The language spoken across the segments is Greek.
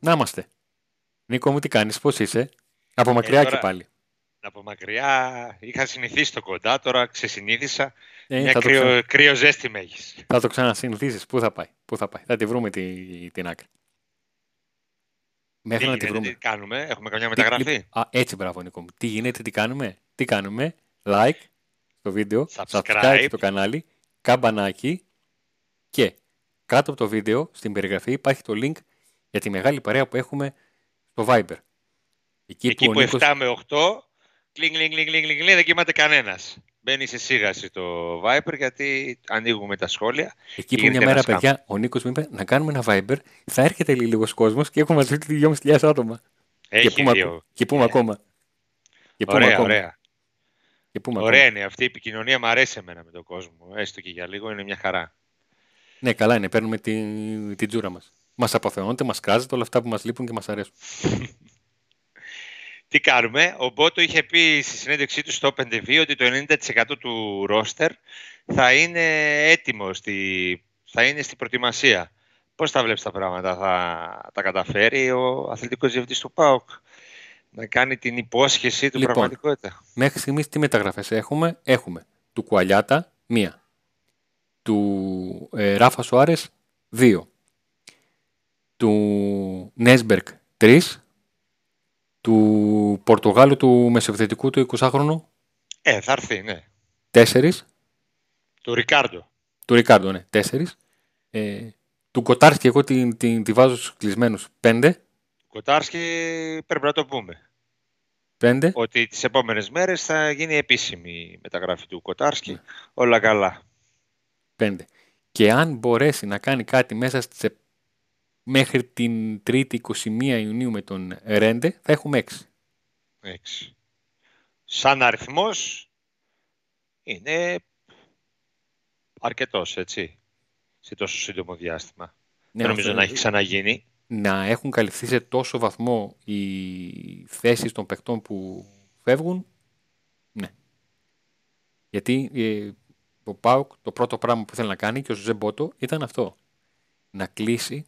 Να είμαστε. Νίκο μου, τι κάνεις, πώς είσαι; Από μακριά Ε, και τώρα- πάλι. Από μακριά είχα συνηθίσει το κοντά, τώρα ξεσυνήθισα. Ε, Μια θα, το κρύο, ξα... κρύο ζέστη με έχεις. θα το ξανασυνηθίσεις. Πού θα πάει. Πού θα πάει. Θα τη βρούμε τη... την άκρη. Μέχρι Τι να τη γίνεται, βρούμε. τι κάνουμε, έχουμε καμιά Τι- μεταγραφή; Α, έτσι μπράβο Νίκο μου. Τι γίνεται, τι κάνουμε; Τι κάνουμε; Like στο βίντεο. Subscribe. στο κανάλι. Καμπανάκι. Και κάτω από το βίντεο, στην περιγραφή, υπάρχει το link για τη μεγάλη παρέα που έχουμε στο Viber. Εκεί, Εκεί που, που ο Νίκος... 7 με 8, κλινγκ, κλινγκ, κλινγκ, κλινγκ, κλινγκ, δεν κοιμάται κανένας. Μπαίνει σε σίγαση το Viper γιατί ανοίγουμε τα σχόλια. Εκεί που γίνεται μια μέρα, ένας παιδιά, ο Νίκος μου είπε να κάνουμε ένα Viber, θα έρχεται λίγος κόσμος και έχουμε μαζί του 2.500 άτομα. και Έχει πούμε, δύο. ακο- και πούμε Ε, ακόμα. Και πούμε Ωραία, ακόμα. ωραία. Και πούμε Ωραία ακόμα. είναι αυτή η επικοινωνία, μου αρέσει εμένα με τον κόσμο. Έστω και για λίγο είναι μια χαρά. Ναι, καλά είναι, παίρνουμε την, την τζούρα μας. Μας αποθεώνεται, μας κράζεται όλα αυτά που μας λείπουν και μας αρέσουν. Τι κάνουμε, ο Μπότο είχε πει στη συνέντευξή του στο Open TV ότι το 90% του ρόστερ θα είναι έτοιμο, στη, θα είναι στην προετοιμασία. Πώς τα βλέπεις τα πράγματα, θα τα καταφέρει ο αθλητικός διευθυντής του ΠΑΟΚ να κάνει την υπόσχεσή του Λοιπόν. πραγματικότητα; Μέχρι στιγμής τι μεταγραφές έχουμε; Έχουμε του Κουαλιάτα, μία. Του ε, Ράφα Σοάρες, δύο. Του Νέσμπερκ, τρεις. Του Πορτογάλου του μεσοεπιθετικού του 20χρονου, Ε, θα έρθει, ναι. τέσσερις. Του Ρικάρντο. Του Ρικάρντο, ναι, τέσσερις. Ε, του Κοτάρσκι, εγώ τη, τη, τη βάζω στους κλεισμένους, πέντε. Κοτάρσκι πρέπει να το πούμε. Πέντε. Ότι τις επόμενες μέρες θα γίνει επίσημη η μεταγραφή του Κοτάρσκι. Ναι. Όλα καλά. Πέντε. Και αν μπορέσει να κάνει κάτι μέσα στις, επ- μέχρι την 3η 21 Ιουνίου με τον Ρέντε, θα έχουμε έξι. Έξι. Σαν αριθμός είναι αρκετός, έτσι, σε τόσο σύντομο διάστημα. Ναι, Δεν νομίζω αυτό- να έχει ξαναγίνει. να έχουν καλυφθεί σε τόσο βαθμό οι θέσεις των παιχτών που φεύγουν, ναι. Γιατί ε, ο Πάουκ το πρώτο πράγμα που θέλει να κάνει και ο Ζωζέ Μπότο ήταν αυτό. Να κλείσει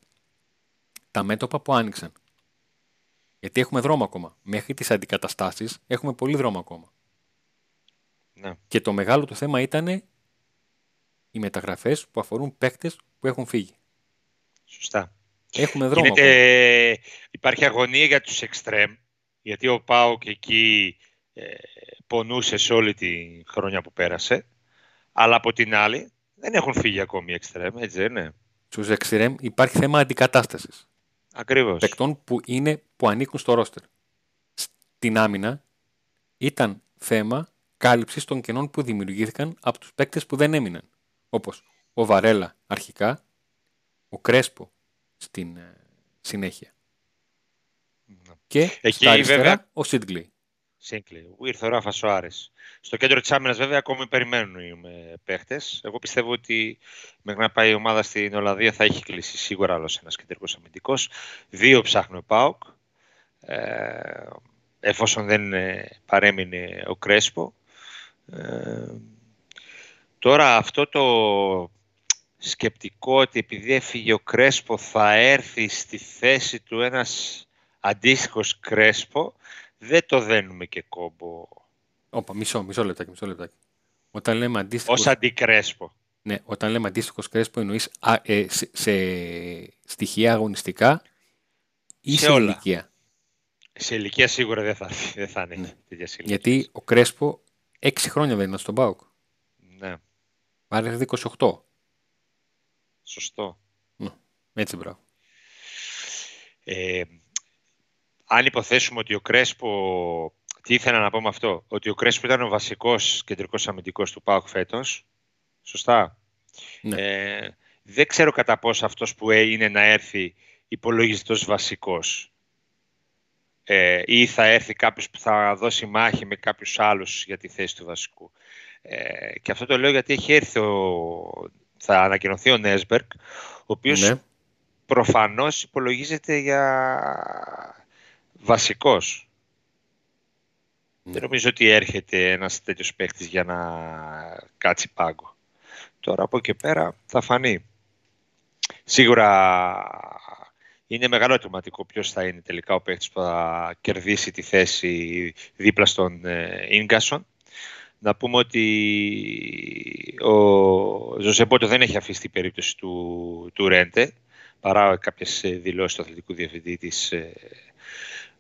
τα μέτωπα που άνοιξαν. Γιατί έχουμε δρόμο ακόμα. Μέχρι τις αντικαταστάσεις έχουμε πολύ δρόμο ακόμα. Ναι. Και το μεγάλο του θέμα ήταν οι μεταγραφές που αφορούν παίκτες που έχουν φύγει. Σωστά. Έχουμε δρόμο ακόμα. Γίνεται, υπάρχει αγωνία για τους εξτρέμ, γιατί ο Πάοκ εκεί ε, πονούσε σε όλη τη χρονιά που πέρασε. Αλλά από την άλλη δεν έχουν φύγει ακόμη οι εξτρέμ, έτσι δεν είναι. Στους εξτρέμ υπάρχει θέμα αντικατάστασης. Ακριβώς. παικτών που, είναι, που ανήκουν στο ρόστερ. Στην άμυνα ήταν θέμα κάλυψης των κενών που δημιουργήθηκαν από τους παίκτες που δεν έμειναν. Όπως ο Βαρέλα αρχικά, ο Κρέσπο στην ε, συνέχεια. Ναι. Και Εκεί, στα αριστερά βέβαια- ο Σίτγκλι. Σίγκλι. Ήρθε ο Ράφα Σοάρες. Στο κέντρο της άμυνας βέβαια ακόμη περιμένουν οι με παίχτες. Εγώ πιστεύω ότι μέχρι να πάει η ομάδα στην Ολλανδία θα έχει κλείσει σίγουρα άλλος ένας κεντρικός αμυντικός. Δύο ψάχνει ο ΠΑΟΚ. Ε, εφόσον δεν ε, παρέμεινε ο Κρέσπο. Ε, τώρα αυτό το σκεπτικό ότι επειδή έφυγε ο Κρέσπο θα έρθει στη θέση του ένας αντίστοιχος Κρέσπο δεν το δένουμε και κόμπο Όπα, μισό, μισό λεπτάκι, μισό λεπτάκι. Όταν λέμε αντίστοιχος, ως αντικρέσπο. ναι, όταν λέμε αντίστοιχος Κρέσπο εννοείς α, ε, σε, σε στοιχεία αγωνιστικά ή Σε σε, όλα. ηλικία. Σε ηλικία σίγουρα δεν θα, δεν θα είναι Ναι. τέτοια ηλικία. Γιατί ο Κρέσπο έξι χρόνια δεν ήταν στον ΠΑΟΚ. Ναι, Άρα 28. σωστό. Έτσι, μπράβο. Ε, αν υποθέσουμε ότι ο Κρέσπο... Τι ήθελα να πω με αυτό. Ότι ο Κρέσπο ήταν ο βασικός κεντρικός αμυντικός του ΠΑΟΚ φέτος. Σωστά; Ναι. Ε, δεν ξέρω κατά πόσο αυτός που ε, είναι να έρθει υπολογίζεται ως βασικός. Ε, ή θα έρθει κάποιος που θα δώσει μάχη με κάποιους άλλους για τη θέση του βασικού. Ε, και αυτό το λέω γιατί έχει έρθει ο, θα ανακοινωθεί ο Νέσμπερκ, ο οποίος Ναι. προφανώς υπολογίζεται για βασικός. Ναι. Δεν νομίζω ότι έρχεται ένας τέτοιος παίκτης για να κάτσει πάγκο. Τώρα από εκεί και πέρα θα φανεί. Σίγουρα είναι μεγάλο ερωτηματικό ποιος θα είναι τελικά ο παίκτης που θα κερδίσει τη θέση δίπλα στον Ίγκασον. Να πούμε ότι ο Ζωζεμπότο δεν έχει αφήσει την περίπτωση του, του Ρέντε, παρά κάποιες δηλώσεις του αθλητικού διευθυντή της ε,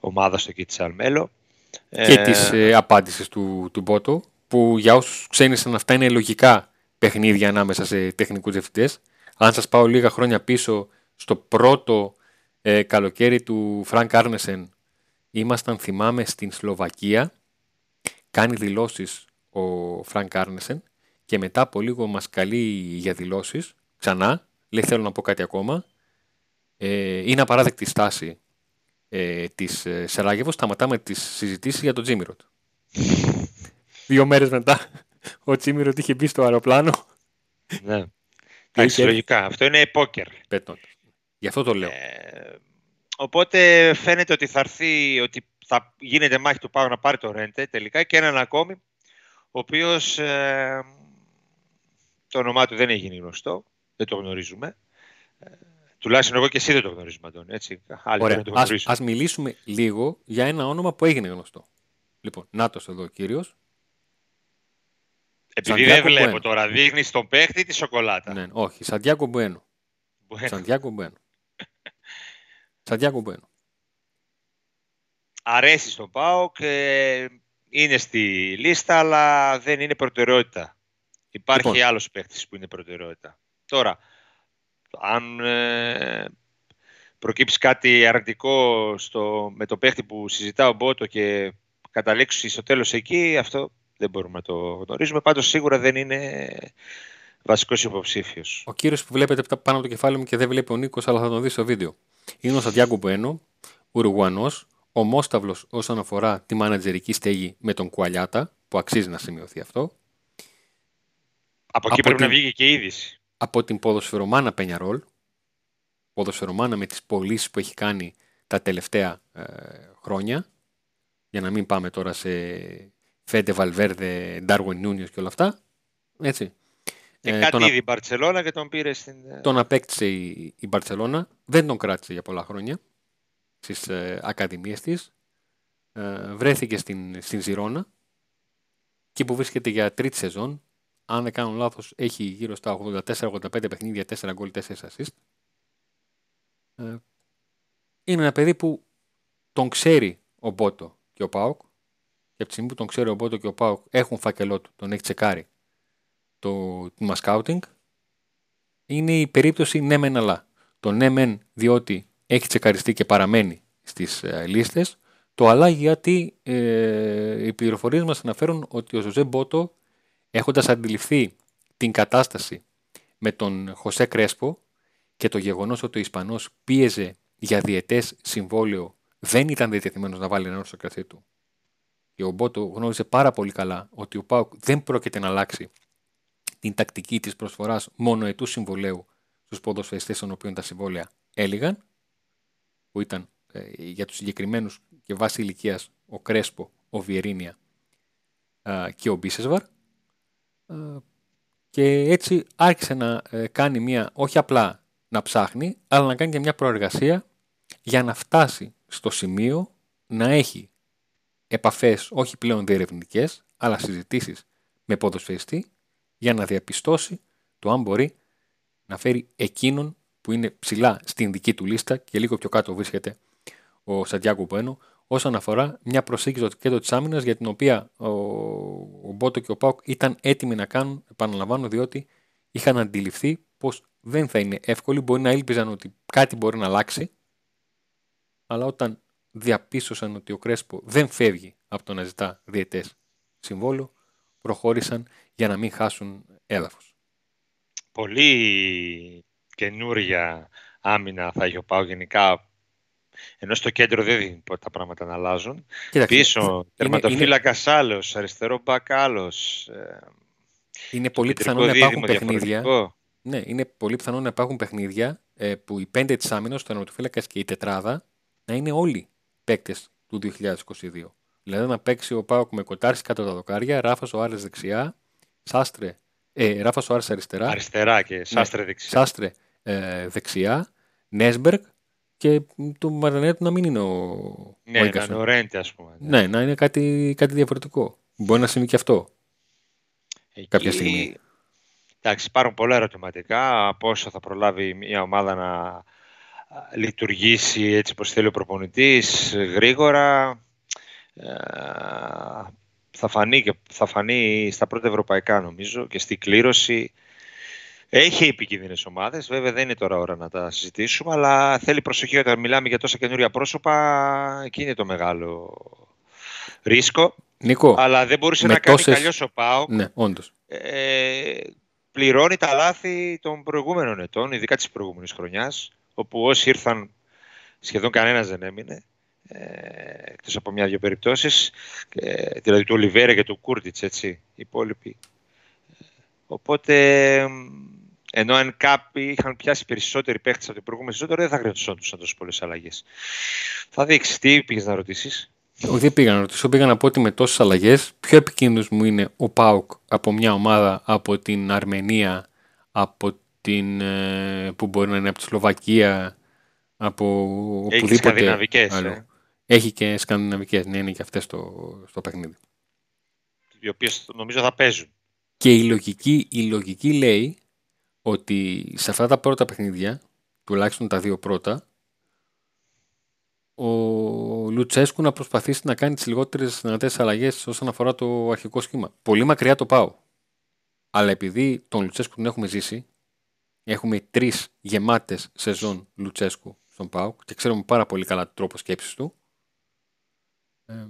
ομάδας στο Κίτσι Αλμέλο. Και ε, της ε, απάντησης του, του Μπότο, που για όσους ξένισαν αυτά είναι λογικά παιχνίδια ανάμεσα σε τεχνικούς διευθυντές. Αν σας πάω λίγα χρόνια πίσω στο πρώτο ε, καλοκαίρι του Φρανκ Άρνεσεν, ήμασταν θυμάμαι στην Σλοβακία, κάνει δηλώσεις ο Φρανκ Άρνεσεν και μετά από λίγο μας καλεί για δηλώσεις, ξανά, λέει θέλω να πω κάτι ακόμα, ε, είναι απαράδεκτη στάση ε, της ε, Σεράγεβο, σταματάμε τις συζητήσεις για τον Τζίμιροτ. Δύο μέρες μετά ο Τζίμιροτ είχε μπει στο αεροπλάνο. Ναι. Εντάξει, λογικά. Αυτό είναι πόκερ. Πέτον. Γι' αυτό το λέω. Ε, οπότε φαίνεται ότι θα έρθει, ότι θα γίνεται μάχη του Πάου να πάρει το Ρέντε τελικά και έναν ακόμη, ο οποίος ε, το όνομά του δεν έχει γίνει γνωστό, δεν το γνωρίζουμε. Ε, τουλάχιστον εγώ και εσύ δεν το γνωρίζουμε, Αντώνη. Έτσι. Άλλοι Ωραία. Το ας, ας μιλήσουμε λίγο για ένα όνομα που έγινε γνωστό. Λοιπόν, Νάτος εδώ ο κύριος. Επειδή δεν βλέπω τώρα, δείχνεις τον παίχτη τη σοκολάτα. Ναι, όχι, Σαντιάκο Μπουένο. Σαντιάκο Μπουένο. Σαντιάκο Μπουένο. Αρέσεις στον ΠΑΟΚ, είναι στη λίστα, αλλά δεν είναι προτεραιότητα. Υπάρχει λοιπόν. άλλος παίχτης που είναι προτεραιότητα. Τώρα, αν ε, προκύψει κάτι αρνητικό στο, με το παίχτη που συζητά ο Μπότο και καταλήξει στο τέλος εκεί, αυτό δεν μπορούμε να το γνωρίζουμε. Πάντως σίγουρα δεν είναι βασικός υποψήφιος. Ο κύριος που βλέπετε πάνω από το κεφάλι μου και δεν βλέπει ο Νίκος, αλλά θα τον δει στο βίντεο. Είναι ο Σαντιάκο Μπουένο, Ουρουγουανός, ομόσταυλος όσον αφορά τη μάνατζερική στέγη με τον Κουαλιάτα, που αξίζει να σημειωθεί αυτό. Από εκεί πρέπει να βγει και η είδηση. Από την ποδοσφαιρομάνα Πενιαρόλ, ποδοσφαιρομάνα με τις πωλήσεις που έχει κάνει τα τελευταία ε, χρόνια, για να μην πάμε τώρα σε Φέντε Βαλβέρδε, Ντάρουιν Νούνιος και όλα αυτά. Έτσι. Και ε, κάτι τον ήδη η Μπαρτσελώνα και τον πήρε στην... Ε, τον απέκτησε η, η Μπαρτσελώνα, δεν τον κράτησε για πολλά χρόνια στις ε, ακαδημίες της. Ε, βρέθηκε στην, στην Ζηρώνα, εκεί που βρίσκεται για τρίτη σεζόν. Αν δεν κάνω λάθος, έχει γύρω στα 84-85 παιχνίδια, 4 γκολ, 4 assist. Ε, είναι ένα παιδί που τον ξέρει ο Μπότο και ο Πάοκ. Και από τη στιγμή που τον ξέρει ο Μπότο και ο Πάοκ έχουν φάκελό του, τον έχει τσεκάρει το τμήμα σκάουτινγκ. Είναι η περίπτωση ναι μεν αλλά. Το ναι μεν διότι έχει τσεκαριστεί και παραμένει στις ε, λίστες. Το αλλά γιατί ε, οι πληροφορίες μας αναφέρουν ότι ο Ζωζέ Μπότο έχοντας αντιληφθεί την κατάσταση με τον Χωσέ Κρέσπο και το γεγονός ότι ο Ισπανός πίεζε για διετές συμβόλαιο δεν ήταν διατεθειμένος να βάλει ένα στο κρασί του. Και ο Μπότο γνώριζε πάρα πολύ καλά ότι ο Πάουκ δεν πρόκειται να αλλάξει την τακτική της προσφοράς μονοετού συμβολέου στους ποδοσφαιριστές των οποίων τα συμβόλαια έλυγαν που ήταν ε, για τους συγκεκριμένους και βάση ηλικίας ο Κρέσπο, ο Βιερίνια και ο Μπίσεσβαρ και έτσι άρχισε να ε, κάνει μια, όχι απλά να ψάχνει, αλλά να κάνει και μια προεργασία για να φτάσει στο σημείο να έχει επαφές όχι πλέον διερευνητικές, αλλά συζητήσεις με ποδοσφαιριστή για να διαπιστώσει το αν μπορεί να φέρει εκείνον που είναι ψηλά στην δική του λίστα και λίγο πιο κάτω βρίσκεται ο Σαντιάκο Πουένο όσον αφορά μια προσέγγιση και το της άμυνας για την οποία ο, ο Μπότο και ο Πάουκ ήταν έτοιμοι να κάνουν, επαναλαμβάνω, διότι είχαν αντιληφθεί πως δεν θα είναι εύκολη. Μπορεί να ήλπιζαν ότι κάτι μπορεί να αλλάξει, αλλά όταν διαπίστωσαν ότι ο Κρέσπο δεν φεύγει από το να ζητά διαιτές συμβόλου, προχώρησαν για να μην χάσουν έδαφος. Πολύ καινούρια άμυνα θα έχει ο Πάο γενικά ενώ στο κέντρο δεν δίνει τα πράγματα να αλλάζουν. Κοίταξε, Πίσω, τερματοφύλακας είναι... άλλος, αριστερό μπακ άλλος. Ε, είναι πολύ πιθανό να υπάρχουν παιχνίδια. Ναι, είναι πολύ πιθανό να υπάρχουν παιχνίδια ε, που οι πέντε της άμυνας, ο τερματοφύλακας και η τετράδα, να είναι όλοι παίκτες του 2022. Δηλαδή να παίξει ο Πάοκ με κοτάρση κάτω τα δοκάρια, Ράφας ο Άρε δεξιά, Σάστρε, ε, Ράφας ο αριστερά. Αριστερά και Σάστρε ναι, δεξιά. Σάστρε ε, δεξιά, Νέσμπεργκ και το Μαρινέτο να μην είναι ο, ναι, ο να είναι ο Ρέντε, ας πούμε. Ναι, να είναι κάτι, κάτι διαφορετικό. Μπορεί να συμβεί και αυτό. Εκεί... κάποια στιγμή. Εντάξει, υπάρχουν πολλά ερωτηματικά. Πόσο θα προλάβει μια ομάδα να λειτουργήσει έτσι όπως θέλει ο προπονητής γρήγορα. Ε, θα φανεί, και, θα φανεί στα πρώτα ευρωπαϊκά νομίζω και στη κλήρωση. Έχει επικίνδυνες ομάδες. Βέβαια δεν είναι τώρα ώρα να τα συζητήσουμε, αλλά θέλει προσοχή όταν μιλάμε για τόσα καινούρια πρόσωπα. Εκεί είναι το μεγάλο ρίσκο. Νίκο, αλλά δεν μπορούσε να τόσες... κάνει αλλιώ ο Πάο. Ναι, όντως. Ε, πληρώνει τα λάθη των προηγούμενων ετών, ειδικά της προηγούμενης χρονιάς, όπου όσοι ήρθαν σχεδόν κανένας δεν έμεινε. Ε, εκτός από μια-δυο περιπτώσεις, ε, δηλαδή του Ολιβέρα και του Κούρτιτς, έτσι, οι υπόλοιποι. Οπότε, ενώ αν κάποιοι είχαν πιάσει περισσότεροι παίχτες από την προηγούμενη σεζόν, δεν θα χρειαζόντουσαν τόσο πολλές αλλαγές. Θα δείξεις. Τι πήγες να ρωτήσεις; Όχι, δεν πήγα να ρωτήσω. Πήγα να πω ότι με τόσες αλλαγές, πιο επικίνδυνος μου είναι ο Πάουκ από μια ομάδα από την Αρμενία, από την, ε, που μπορεί να είναι από τη Σλοβακία, από Έχει οπουδήποτε άλλο. Ε. Έχει και σκανδιναβικές, ναι, είναι και αυτές στο, στο παιχνίδι. Οι οποίες νομίζω θα παίζουν. Και η λογική, η λογική λέει ότι σε αυτά τα πρώτα παιχνίδια, τουλάχιστον τα δύο πρώτα, ο Λουτσέσκου να προσπαθήσει να κάνει τις λιγότερες δυνατές αλλαγές όσον αφορά το αρχικό σχήμα. Πολύ μακριά το πάω. Αλλά επειδή τον Λουτσέσκου τον έχουμε ζήσει, έχουμε τρεις γεμάτες σεζόν Λουτσέσκου στον ΠΑΟΚ και ξέρουμε πάρα πολύ καλά τον τρόπο σκέψης του. Ε,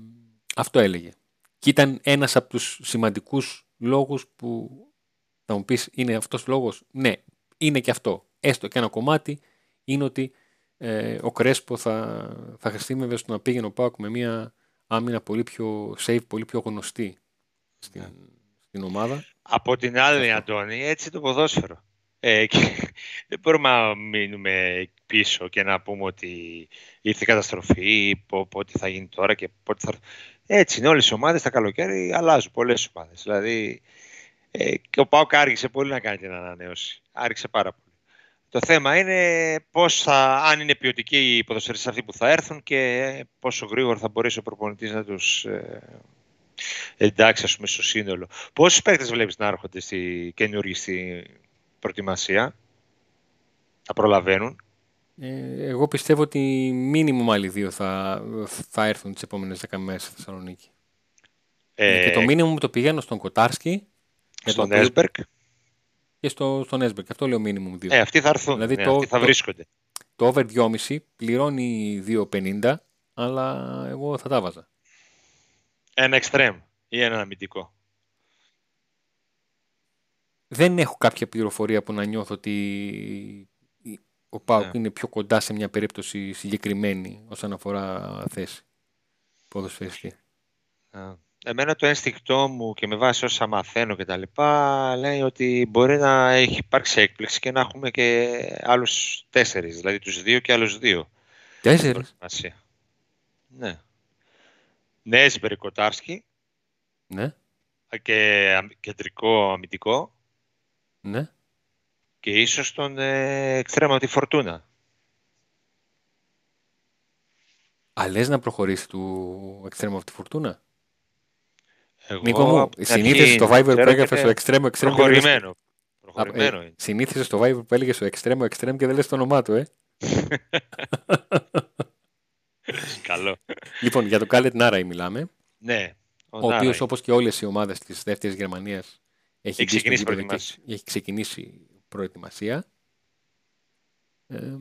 αυτό έλεγε. Και ήταν ένας από τους σημαντικούς λόγους που θα μου πεις είναι αυτός ο λόγος; Ναι, είναι και αυτό. Έστω και ένα κομμάτι είναι ότι ε, ο Κρέσπο θα, θα χρησιμεύε στο να πήγαινε ο Πάουκ με μια άμυνα πολύ πιο safe, πολύ πιο γνωστή στην, ναι. στην ομάδα. Από την άλλη, Αντώνη, έτσι το ποδόσφαιρο. Ε, και δεν μπορούμε να μείνουμε πίσω και να πούμε ότι ήρθε η καταστροφή, πότε θα γίνει τώρα και πότε θα... Έτσι είναι όλες οι ομάδες τα καλοκαίρι αλλάζουν πολλές ομάδες. Δηλαδή ε, και ο Πάοκ άργησε πολύ να κάνει την ανανέωση. Άργησε πάρα πολύ. Το θέμα είναι πώς θα, αν είναι ποιοτικοί οι ποδοσφαιριστές αυτοί που θα έρθουν και πόσο γρήγορα θα μπορέσει ο προπονητής να τους ε, εντάξει ας πούμε, στο σύνολο. Πόσους παίκτες βλέπεις να έρχονται στη καινούργια στη προετοιμασία, θα προλαβαίνουν; Ε, εγώ πιστεύω ότι μήνυμο άλλοι δύο θα, θα έρθουν τις επόμενες 10 μέρες στη Θεσσαλονίκη. Ε, και το μήνυμο το πηγαίνω στον Κοτάρσκι. Στον Έσμπερκ και στο, στον Έσμπερκ. Αυτό λέω μήνυμο 2. Ε, αυτοί θα έρθουν. Δηλαδή ναι, το, αυτοί θα βρίσκονται. Το, over 2,5 πληρώνει 2,50, αλλά εγώ θα τα βάζα. Ένα εξτρέμ ή ένα αμυντικό. Δεν έχω κάποια πληροφορία που να νιώθω ότι ο Πάουκ ναι. είναι πιο κοντά σε μια περίπτωση συγκεκριμένη όσον αφορά θέση ποδοσφαιριστή. Εμένα το ένστικτό μου και με βάση όσα μαθαίνω και τα λοιπά λέει ότι μπορεί να έχει υπάρξει έκπληξη και να έχουμε και άλλους τέσσερις, δηλαδή τους δύο και άλλους δύο. Τέσσερις; Ναι. Νέσμπερ Κοτάρσκι. Ναι. Και κεντρικό αμυντικό. Ναι. Και ίσως τον ε, εξτρέμα τη Φορτούνα. Α, να προχωρήσει του εξτρέμα από τη Φορτούνα. Εγώ, Νίκο μου, συνήθιζε στο Viber που έγραφε στο εξτρέμο εξτρέμο. Προχωρημένο. Προχωρημένο ε, συνήθιζε στο Viber που έλεγες στο εξτρέμο εξτρέμο και δεν λες το όνομά του, ε. Καλό. Λοιπόν, για το Κάλετ Νάραη μιλάμε. Ναι. Ο, ο οποίος όπως και όλες οι ομάδες της δεύτερης Γερμανίας έχει, έχει, ξεκινήσει προετοιμασία. έχει ξεκινήσει προετοιμασία. Ε,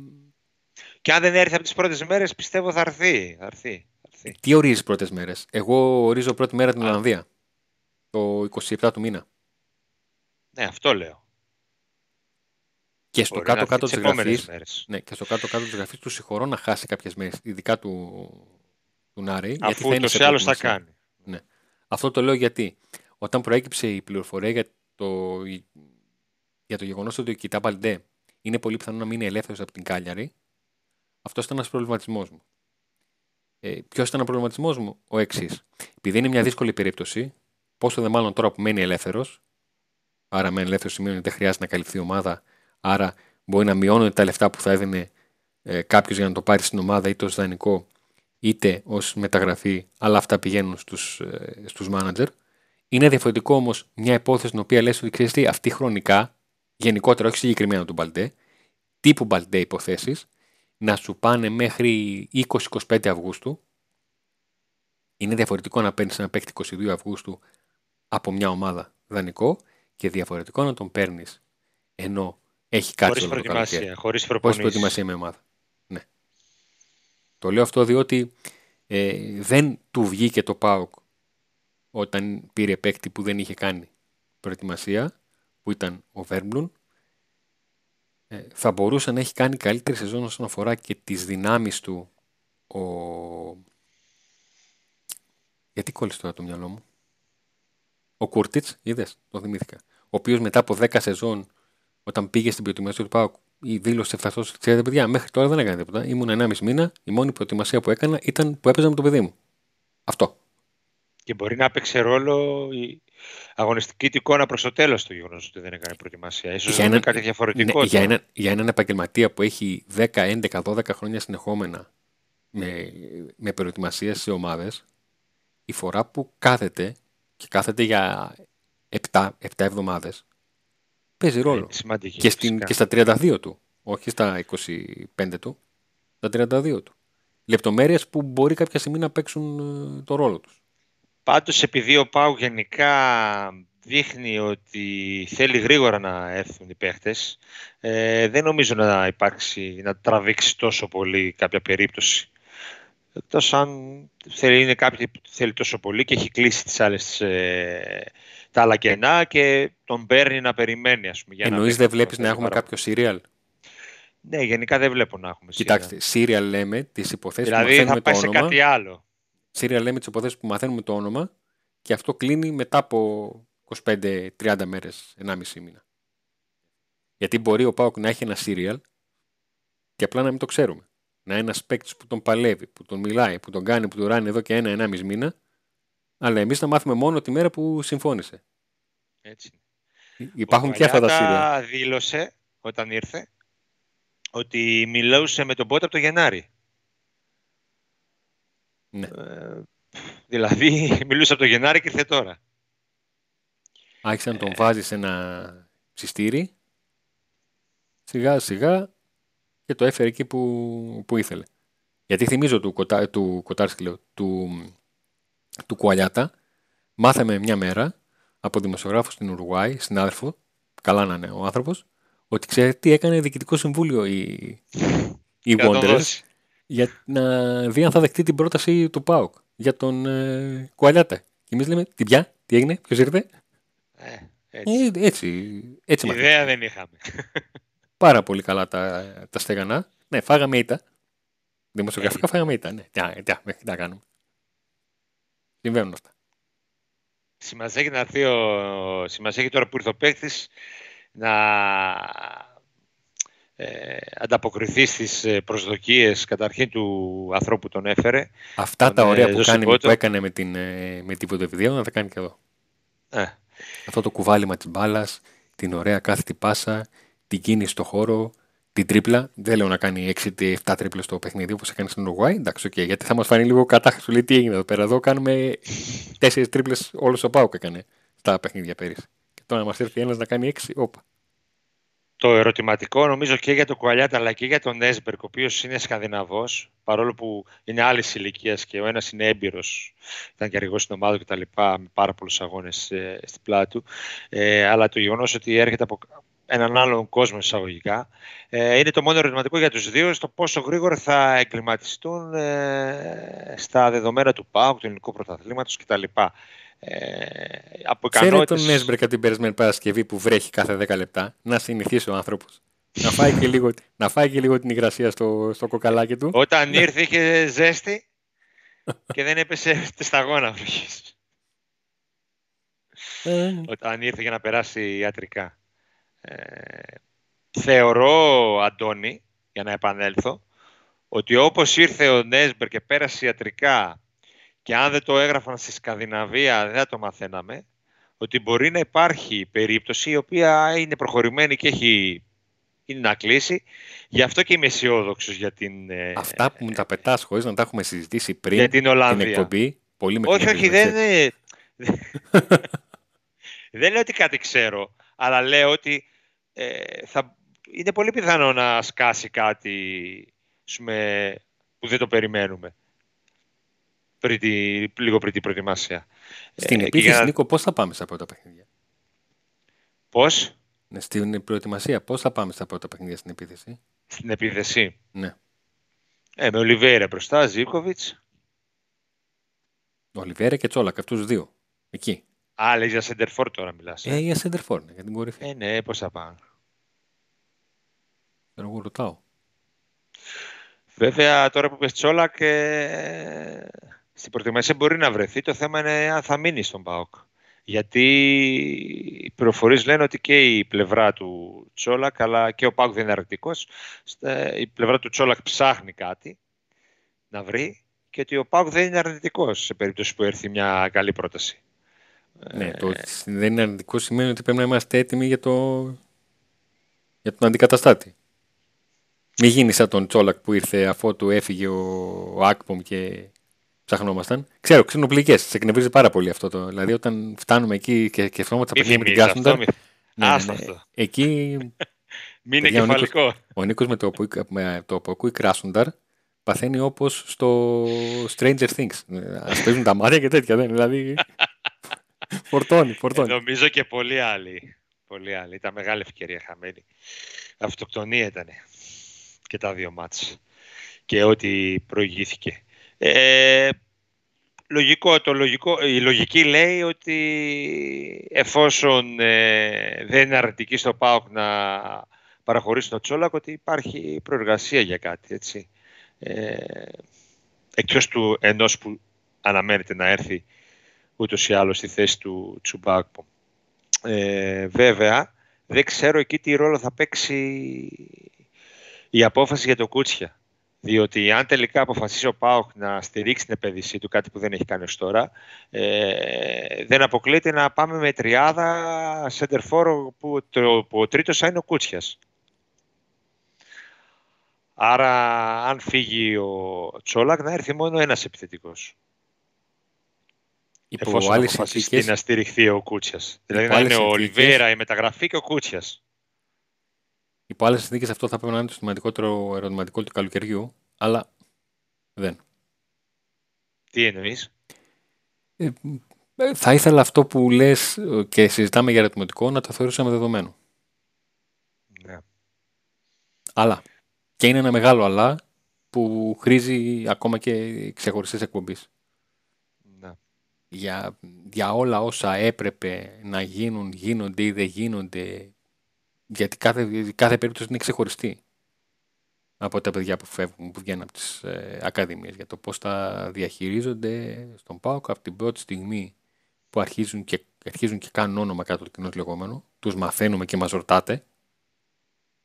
και αν δεν έρθει από τις πρώτες μέρες, πιστεύω θα έρθει. Θα έρθει. Τι ορίζεις πρώτες μέρες; Εγώ ορίζω πρώτη μέρα την Ολλανδία. Το 27 του μήνα. Ναι, αυτό λέω. Και στο κάτω-κάτω της γραφή. Ναι, και στο κάτω-κάτω της γραφής του συγχωρώ να χάσει κάποιες μέρες, ειδικά του, του Νάρη. Αφού ούτως ή άλλως θα κάνει. Ναι. Αυτό το λέω γιατί όταν προέκυψε η πληροφορία για το, για το γεγονός ότι ο Κιτά Μπαλντέ είναι πολύ πιθανό να μείνει ελεύθερος από την Κάλιαρη, αυτό ήταν ένας προβληματισμός μου. Ε, Ποιος ήταν ο προβληματισμός μου, ο εξής. Επειδή είναι μια δύσκολη περίπτωση, πόσο δε μάλλον τώρα που μένει ελεύθερος, άρα μένει ελεύθερο σημαίνει ότι δεν χρειάζεται να καλυφθεί η ομάδα, άρα μπορεί να μειώνονται τα λεφτά που θα έδινε ε, κάποιος για να το πάρει στην ομάδα είτε ως δανεικό είτε ως μεταγραφή, αλλά αυτά πηγαίνουν στους στους μάνατζερ. Είναι διαφορετικό όμως μια υπόθεση την οποία λες ότι ξέρει τι, αυτή χρονικά, γενικότερα, όχι συγκεκριμένα του Μπαλντέ, τύπου Μπαλντέ υποθέσεις, να σου πάνε μέχρι 20-25 Αυγούστου. Είναι διαφορετικό να παίρνεις ένα παίκτη 22 Αυγούστου από μια ομάδα δανεικό και διαφορετικό να τον παίρνεις ενώ έχει κάτι χωρίς προετοιμασία, χωρίς προετοιμασία με ομάδα. Ναι. Το λέω αυτό διότι ε, δεν του βγήκε το ΠΑΟΚ όταν πήρε παίκτη που δεν είχε κάνει προετοιμασία, που ήταν ο Βέρμπλουν. Ε, θα μπορούσε να έχει κάνει καλύτερη σεζόν όσον αφορά και τις δυνάμεις του ο... Γιατί κόλλησε τώρα το μυαλό μου; Ο Κούρτιτς, είδες, το θυμήθηκα. Ο οποίος μετά από 10 σεζόν όταν πήγε στην προετοιμασία του ΠΑΟΚ ή δήλωσε αυτό, ξέρετε παιδιά, μέχρι τώρα δεν έκανε τίποτα. Ήμουν 1,5 μήνα, η μόνη προετοιμασία που έκανα ήταν που έπαιζα με το παιδί μου. Αυτό. Και μπορεί να έπαιξε ρόλο η αγωνιστική του εικόνα προς το τέλος του γεγονός ότι δεν έκανε προετοιμασία. σω να είναι κάτι διαφορετικό. Ναι, για, ένα, για έναν επαγγελματία που έχει 10, 11, 12 χρόνια συνεχόμενα με, με προετοιμασία σε ομάδες, η φορά που κάθεται και κάθεται για 7, 7 εβδομάδες, παίζει ρόλο. Σημαντική, και, στην, και στα 32 του, όχι στα 25 του, στα 32 του. Λεπτομέρειες που μπορεί κάποια στιγμή να παίξουν ε, το ρόλο τους. Πάντως επειδή ο Πάου γενικά δείχνει ότι θέλει γρήγορα να έρθουν οι παίχτες, ε, δεν νομίζω να υπάρξει, να τραβήξει τόσο πολύ κάποια περίπτωση. Εκτός αν θέλει, είναι κάποιοι που θέλει τόσο πολύ και έχει κλείσει τις άλλες, ε, τα άλλα κενά και τον παίρνει να περιμένει. Ας πούμε, για Εννοείς δεν βλέπεις να έχουμε κάποιο serial; Ναι, γενικά δεν βλέπω να έχουμε Κοιτάξτε, serial λέμε τις υποθέσεις δηλαδή, που μαθαίνουμε θα πάει το σε κάτι άλλο. Serial λέμε τις υποθέσεις που μαθαίνουμε το όνομα και αυτό κλείνει μετά από 25-30 μέρες, 1,5 μήνα. Γιατί μπορεί ο Πάοκ να έχει ένα serial και απλά να μην το ξέρουμε. Να είναι ένας παίκτης που τον παλεύει, που τον μιλάει, που τον κάνει, που τον ράνει εδώ και ένα-ενάμιση μήνα, αλλά εμείς να μάθουμε μόνο τη μέρα που συμφώνησε. Έτσι. Υπάρχουν και αυτά τα serial. δήλωσε όταν ήρθε ότι μιλούσε με τον Πότα από το Γενάρη. Ναι. Ε, δηλαδή, μιλούσε από το Γενάρη και ήρθε τώρα. Άρχισε να τον ε... βάζει σε ένα ψιστήρι, σιγά σιγά και το έφερε εκεί που, που ήθελε. Γιατί θυμίζω του, Κοτά, του του, του Κουαλιάτα, μάθαμε μια μέρα από δημοσιογράφο στην Ουρουάη, συνάδελφο, καλά να είναι ο άνθρωπος, ότι ξέρετε τι έκανε διοικητικό συμβούλιο η, η Wanderers; Για να δει αν θα δεχτεί την πρόταση του ΠΑΟΚ για τον ε, Κουαλιάτα. Και εμείς λέμε, τι πια, τι έγινε, ποιος ήρθε; Ε, έτσι. Ε, έτσι, έτσι Ιδέα δεν είχαμε. Πάρα πολύ καλά τα, τα στεγανά. Ναι, φάγαμε ήττα. Δημοσιογραφικά φάγαμε ήττα. Ναι, τι, τι, τι να κάνουμε. Συμβαίνουν αυτά. Σημασία έχει να έρθει ο... Σημασία έχει τώρα που ήρθε ο παίκτης να ε, ανταποκριθεί στις ε, προσδοκίες καταρχήν του ανθρώπου που τον έφερε. Αυτά τον, τα ωραία ε, που, κάνει, που έκανε με την, ε, με την πρωτοβιδία να τα κάνει και εδώ. Ε. Αυτό το κουβάλιμα της μπάλας, την ωραία κάθετη πάσα, την κίνηση στο χώρο, την τρίπλα. Δεν λέω να κάνει 6-7 τρίπλες στο παιχνίδι όπως έκανε στην Ουρουάη. Εντάξει, okay, γιατί θα μας φανεί λίγο κατάχρηση. Λέει τι έγινε εδώ πέρα. Εδώ κάνουμε 4 τρίπλες όλο ο Πάουκ έκανε στα παιχνίδια πέρυσι. Και τώρα μας έρθει ένας να κάνει 6, όπα. Το ερωτηματικό νομίζω και για τον Κουαλιάτα αλλά και για τον Έσμπερκ, ο οποίος είναι Σκανδιναβός, παρόλο που είναι άλλης ηλικίας και ο ένας είναι έμπειρος, ήταν και αργός στην ομάδα κτλ. με πάρα πολλούς αγώνες ε, στην πλάτη του. Ε, αλλά το γεγονός ότι έρχεται από έναν άλλον κόσμο εισαγωγικά. Ε, είναι το μόνο ερωτηματικό για τους δύο στο πόσο γρήγορα θα εγκληματιστούν ε, στα δεδομένα του ΠΑΟΚ, του ελληνικού πρωταθλήματος κτλ. Ε, από Ξέρετε τον Νέσμπερκα την περασμένη Παρασκευή που βρέχει κάθε 10 λεπτά, να συνηθίσει ο άνθρωπος. να, φάει και λίγο, να φάει και λίγο την υγρασία στο, στο κοκαλάκι του. Όταν ήρθε είχε ζέστη και δεν έπεσε στη σταγόνα βροχής. Ε. Όταν ήρθε για να περάσει ιατρικά. Ε, θεωρώ, Αντώνη, για να επανέλθω, ότι όπως ήρθε ο Νέσμπερ και πέρασε ιατρικά και αν δεν το έγραφαν στη Σκανδιναβία δεν θα το μαθαίναμε, ότι μπορεί να υπάρχει περίπτωση η οποία είναι προχωρημένη και έχει είναι να κλείσει. Γι' αυτό και είμαι αισιόδοξος για την. Ε, Αυτά που μου τα πετάς χωρίς να τα έχουμε συζητήσει πριν για την, την εκπομπή. Πολύ με όχι, όχι, δεν είναι. δεν λέω ότι κάτι ξέρω, αλλά λέω ότι ε, θα, είναι πολύ πιθανό να σκάσει κάτι σουμε, που δεν το περιμένουμε. Πριν τη, λίγο πριν την προετοιμασία. Στην ε, επίθεση, για... Νίκο, πώς θα πάμε στα πρώτα παιχνίδια; Πώς; Ναι, στην προετοιμασία, πώς θα πάμε στα πρώτα παιχνίδια στην επίθεση; Στην επίθεση; Ναι. Ε, με Ολιβέρα μπροστά, Ζήκοβιτς. Ολιβέρα και Τσόλακ, αυτούς τους δύο. Εκεί. Α, λέει για Σεντερφόρ τώρα μιλάς. Ε, για Σεντερφόρ, ναι, για την κορυφή. Ε, ναι, πώς θα πάμε. Εγώ ρωτάω. Βέβαια, τώρα που πες Τσόλακ, ε, στην προετοιμασία μπορεί να βρεθεί. Το θέμα είναι αν θα μείνει στον ΠΑΟΚ. Γιατί οι πληροφορίε λένε ότι και η πλευρά του Τσόλακ, αλλά και ο ΠΑΟΚ δεν είναι αρνητικός. Η πλευρά του Τσόλακ ψάχνει κάτι να βρει και ότι ο ΠΑΟΚ δεν είναι αρνητικός σε περίπτωση που έρθει μια καλή πρόταση. Ναι, το ότι δεν είναι αρνητικό σημαίνει ότι πρέπει να είμαστε έτοιμοι για, το... για τον αντικαταστάτη. Μην γίνεις σαν τον Τσόλακ που ήρθε αφού του έφυγε ο Ακπομ και ψαχνόμασταν. Ξέρω, ξενοπλικέ. Σε εκνευρίζει πάρα πολύ αυτό. Το. Δηλαδή, όταν φτάνουμε εκεί και σκεφτόμαστε τα παιχνίδια με την Κάσοντα. Ναι, ναι, ναι. Εκεί. Μην είναι κεφαλικό. Ο Νίκος με το, με το Ποκούι Κράσονταρ παθαίνει όπως στο Stranger Things. Α παίζουν τα μάτια και τέτοια. Δεν, δηλαδή. Φορτώνει, φορτώνει. Ε, νομίζω και πολλοί άλλοι. Πολλοί άλλοι. Ήταν μεγάλη ευκαιρία χαμένη. Αυτοκτονία ήταν και τα δύο μάτς και ό,τι προηγήθηκε. Ε, λογικό, το λογικό, η λογική λέει ότι εφόσον ε, δεν είναι αρνητική στο ΠΑΟΚ να παραχωρήσει τον Τσόλακ ότι υπάρχει προεργασία για κάτι, έτσι. Ε, εκτός του ενός που αναμένεται να έρθει ούτως ή άλλως στη θέση του Τσουμπάκπο. Ε, βέβαια, δεν ξέρω εκεί τι ρόλο θα παίξει η απόφαση για το Κούτσια. Διότι αν τελικά αποφασίσει ο Πάοκ να στηρίξει την επένδυσή του, κάτι που δεν έχει κάνει ως τώρα, ε, δεν αποκλείεται να πάμε με τριάδα σεντερφόρο που, το, που ο τρίτος θα είναι ο Κούτσιας. Άρα αν φύγει ο Τσόλακ να έρθει μόνο ένας επιθετικός. Υπό Εφόσον αποφασιστεί να στηριχθεί ο Κούτσιας. Δηλαδή να είναι ο Ολιβέρα η μεταγραφή και ο Κούτσιας. Υπό άλλες συνθήκες αυτό θα πρέπει να είναι το σημαντικότερο ερωτηματικό του καλοκαιριού, αλλά δεν. Τι εννοείς; Ε, ε, θα ήθελα αυτό που λες και συζητάμε για ερωτηματικό να το θεωρούσαμε δεδομένο. Ναι. Αλλά. Και είναι ένα μεγάλο αλλά που χρήζει ακόμα και ξεχωριστής εκπομπής. Ναι. Για, για όλα όσα έπρεπε να γίνουν, γίνονται ή δεν γίνονται γιατί κάθε, κάθε περίπτωση είναι ξεχωριστή από τα παιδιά που φεύγουν, που βγαίνουν από τις ε, ακαδημίες για το πώς τα διαχειρίζονται στον ΠΑΟΚ από την πρώτη στιγμή που αρχίζουν και, αρχίζουν και κάνουν όνομα κάτω του κοινός λεγόμενο, τους μαθαίνουμε και μας ρωτάτε,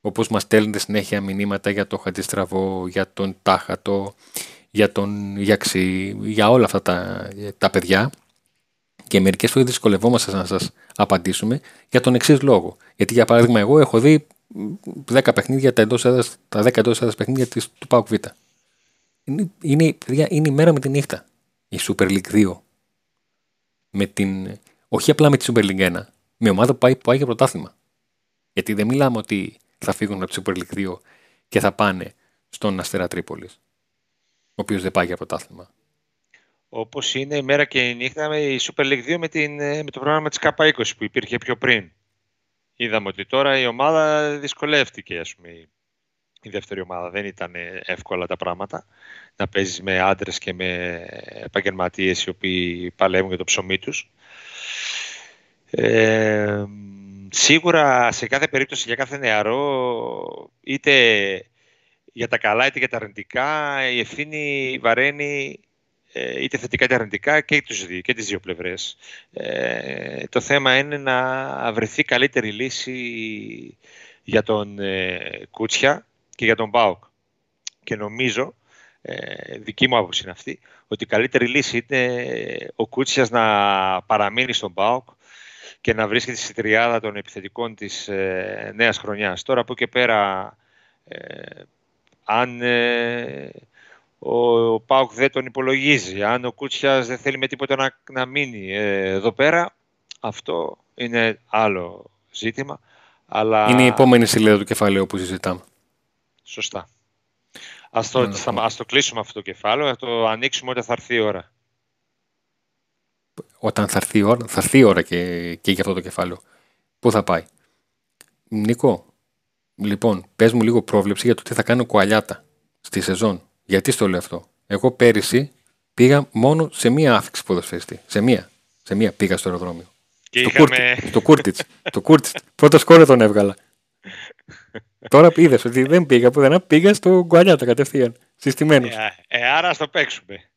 όπως μας στέλνετε συνέχεια μηνύματα για το Χατζηστραβό, για τον Τάχατο, για τον Γιαξή, για όλα αυτά τα, τα παιδιά και μερικές φορές δυσκολευόμαστε να σας απαντήσουμε για τον εξής λόγο. Γιατί για παράδειγμα εγώ έχω δει 10 παιχνίδια, τα, εντός έδρας, τα 10 εντός έδρας παιχνίδια της, του ΠΑΟΚ Β. Είναι, είναι, είναι η μέρα με τη νύχτα η Super League 2. Με την, όχι απλά με τη Super League 1, με ομάδα που πάει, που πάει για πρωτάθλημα. Γιατί δεν μιλάμε ότι θα φύγουν από τη Super League 2 και θα πάνε στον Αστέρα Τρίπολης, ο οποίος δεν πάει για πρωτάθλημα. Όπως είναι η μέρα και η νύχτα με η Super League 2 με, την, ε, με το πρόγραμμα της K20 που υπήρχε πιο πριν. Είδαμε ότι τώρα η ομάδα δυσκολεύτηκε, ας πούμε, η δεύτερη ομάδα. Δεν ήταν εύκολα τα πράγματα. Να παίζεις με άντρες και με επαγγελματίες οι οποίοι παλεύουν για το ψωμί τους. Ε, σίγουρα σε κάθε περίπτωση για κάθε νεαρό, είτε για τα καλά είτε για τα αρνητικά, η ευθύνη βαραίνει ε, είτε θετικά είτε αρνητικά και, τους δύο, και τις δύο πλευρές. Ε, το θέμα είναι να βρεθεί καλύτερη λύση για τον ε, Κούτσια και για τον Μπάουκ. Και νομίζω, ε, δική μου άποψη είναι αυτή, ότι η καλύτερη λύση είναι ο Κούτσιας να παραμείνει στον Μπάουκ και να βρίσκεται στη τριάδα των επιθετικών της ε, νέας χρονιάς. Τώρα από και πέρα, ε, αν ε, ο Πάουκ δεν τον υπολογίζει, αν ο Κούτσιας δεν θέλει με τίποτα να, να μείνει ε, εδώ πέρα, αυτό είναι άλλο ζήτημα. Αλλά... Είναι η επόμενη σελίδα του κεφαλαίου που συζητάμε. Σωστά. Ας το, ας το κλείσουμε αυτό το κεφάλαιο, ας το ανοίξουμε όταν θα έρθει η ώρα. Όταν θα έρθει η ώρα, θα έρθει η ώρα και, και για αυτό το κεφάλαιο. Πού θα πάει; Νίκο, λοιπόν, πες μου λίγο πρόβλεψη για το τι θα κάνει ο Κουαλιάτα στη σεζόν. Γιατί στο λέω αυτό; Εγώ πέρυσι πήγα μόνο σε μία άφηξη ποδοσφαιριστή. Σε μία. Σε μία πήγα στο αεροδρόμιο. Και στο, είχαμε... στο Κούρτιτς. το Κούρτιτς. Πρώτο σκόρε τον έβγαλα. Τώρα είδες ότι δεν πήγα πουθενά, πήγα στο Γκουαλιάτα κατευθείαν. Συστημένος. Ε, ε, άρα στο παίξουμε.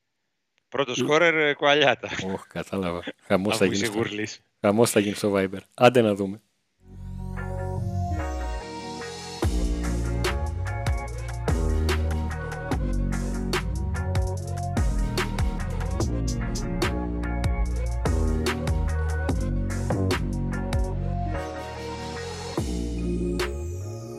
Πρώτο σκόρερ ε, Κουαλιάτα. Οχ, κατάλαβα. Χαμός θα γίνεις. Χαμός θα γίνεις στο Viber. Άντε να δούμε.